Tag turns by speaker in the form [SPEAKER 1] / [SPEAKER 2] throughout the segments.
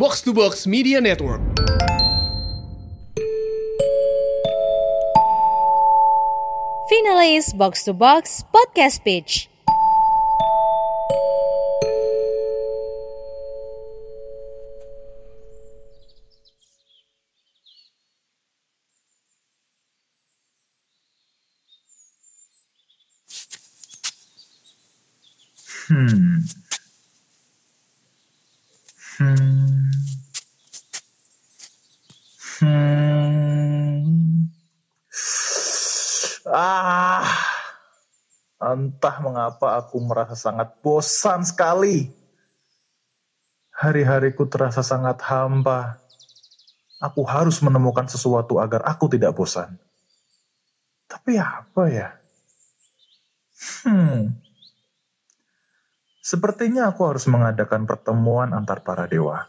[SPEAKER 1] Box to Box Media Network.
[SPEAKER 2] Finalis Box to Box Podcast Page.
[SPEAKER 3] Hmm. Hmm. Ah. Entah mengapa aku merasa sangat bosan sekali. Hari-hariku terasa sangat hampa. Aku harus menemukan sesuatu agar aku tidak bosan. Tapi apa ya? Hmm. Sepertinya aku harus mengadakan pertemuan antar para dewa.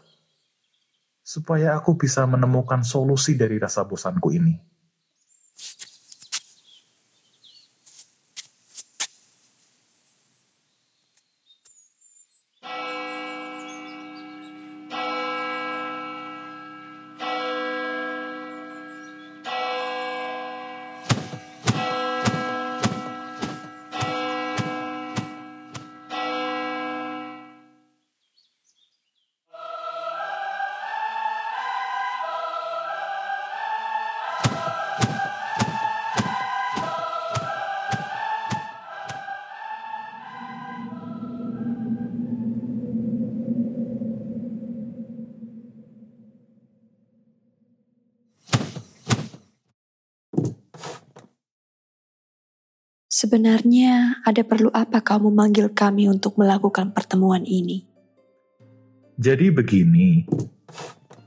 [SPEAKER 3] Supaya aku bisa menemukan solusi dari rasa bosanku ini.
[SPEAKER 4] Sebenarnya ada perlu apa kau memanggil kami untuk melakukan pertemuan ini?
[SPEAKER 3] Jadi begini,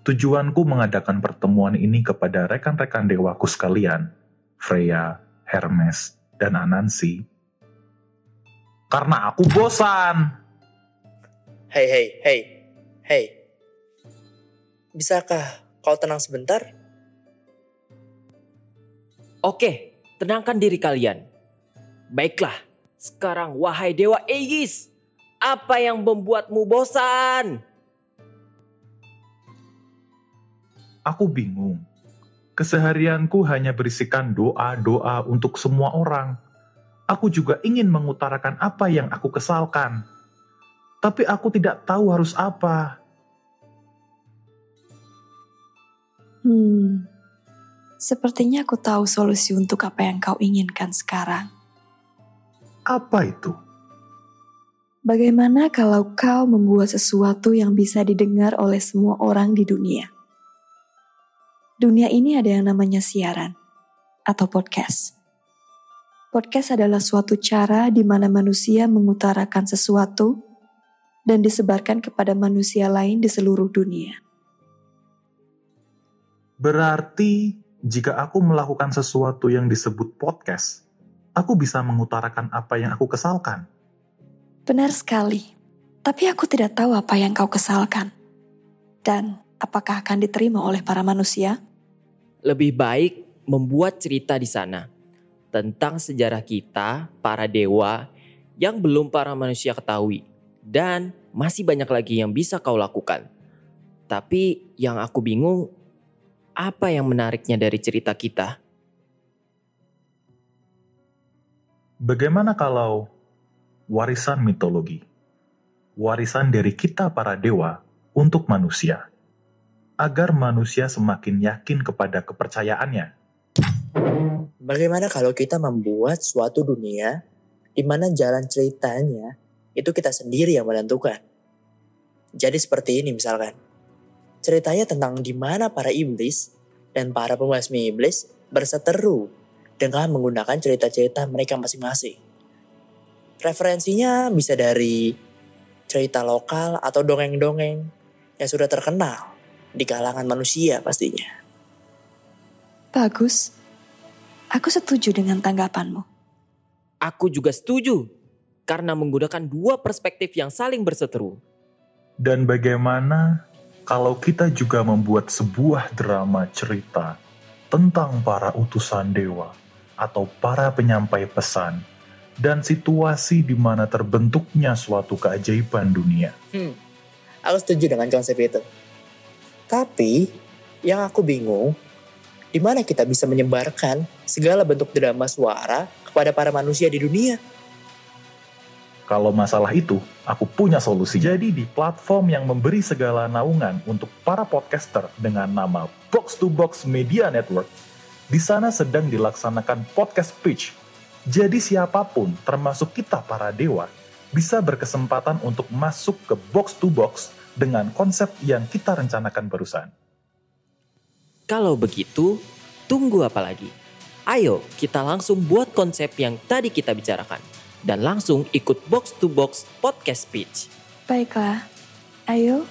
[SPEAKER 3] tujuanku mengadakan pertemuan ini kepada rekan-rekan dewaku sekalian, Freya, Hermes, dan Anansi. Karena aku bosan.
[SPEAKER 5] Hei, hei, hei, hei. Bisakah kau tenang sebentar?
[SPEAKER 6] Oke, tenangkan diri kalian. Baiklah, sekarang wahai Dewa Aegis, apa yang membuatmu bosan?
[SPEAKER 3] Aku bingung. Keseharianku hanya berisikan doa-doa untuk semua orang. Aku juga ingin mengutarakan apa yang aku kesalkan. Tapi aku tidak tahu harus apa.
[SPEAKER 4] Hmm, sepertinya aku tahu solusi untuk apa yang kau inginkan sekarang.
[SPEAKER 3] Apa itu?
[SPEAKER 4] Bagaimana kalau kau membuat sesuatu yang bisa didengar oleh semua orang di dunia? Dunia ini ada yang namanya siaran atau podcast. Podcast adalah suatu cara di mana manusia mengutarakan sesuatu dan disebarkan kepada manusia lain di seluruh dunia.
[SPEAKER 3] Berarti jika aku melakukan sesuatu yang disebut podcast, aku bisa mengutarakan apa yang aku kesalkan.
[SPEAKER 4] Benar sekali, tapi aku tidak tahu apa yang kau kesalkan. Dan apakah akan diterima oleh para manusia?
[SPEAKER 6] Lebih baik membuat cerita di sana tentang sejarah kita, para dewa, yang belum para manusia ketahui. Dan masih banyak lagi yang bisa kau lakukan. Tapi yang aku bingung, apa yang menariknya dari cerita kita?
[SPEAKER 3] Bagaimana kalau warisan mitologi, warisan dari kita para dewa untuk manusia, agar manusia semakin yakin kepada kepercayaannya?
[SPEAKER 5] Bagaimana kalau kita membuat suatu dunia di mana jalan ceritanya itu kita sendiri yang menentukan? Jadi seperti ini misalkan. Ceritanya tentang di mana para iblis dan para pembasmi iblis berseteru dengan menggunakan cerita-cerita mereka masing-masing. Referensinya bisa dari cerita lokal atau dongeng-dongeng yang sudah terkenal di kalangan manusia pastinya.
[SPEAKER 4] Bagus. Aku setuju dengan tanggapanmu.
[SPEAKER 6] Aku juga setuju, karena menggunakan dua perspektif yang saling berseteru.
[SPEAKER 3] Dan bagaimana kalau kita juga membuat sebuah drama cerita tentang para utusan dewa atau para penyampai pesan dan situasi di mana terbentuknya suatu keajaiban dunia.
[SPEAKER 5] Hmm, aku setuju dengan konsep itu. Tapi yang aku bingung, di mana kita bisa menyebarkan segala bentuk drama suara kepada para manusia di dunia?
[SPEAKER 3] Kalau masalah itu, aku punya solusi. Jadi di platform yang memberi segala naungan untuk para podcaster dengan nama Box to Box Media Network, di sana sedang dilaksanakan podcast pitch. Jadi siapa pun, termasuk kita para dewa, bisa berkesempatan untuk masuk ke box to box dengan konsep yang kita rencanakan barusan.
[SPEAKER 6] Kalau begitu, tunggu apa lagi? Ayo kita langsung buat konsep yang tadi kita bicarakan. Dan langsung ikut box to box podcast pitch.
[SPEAKER 4] Baiklah, ayo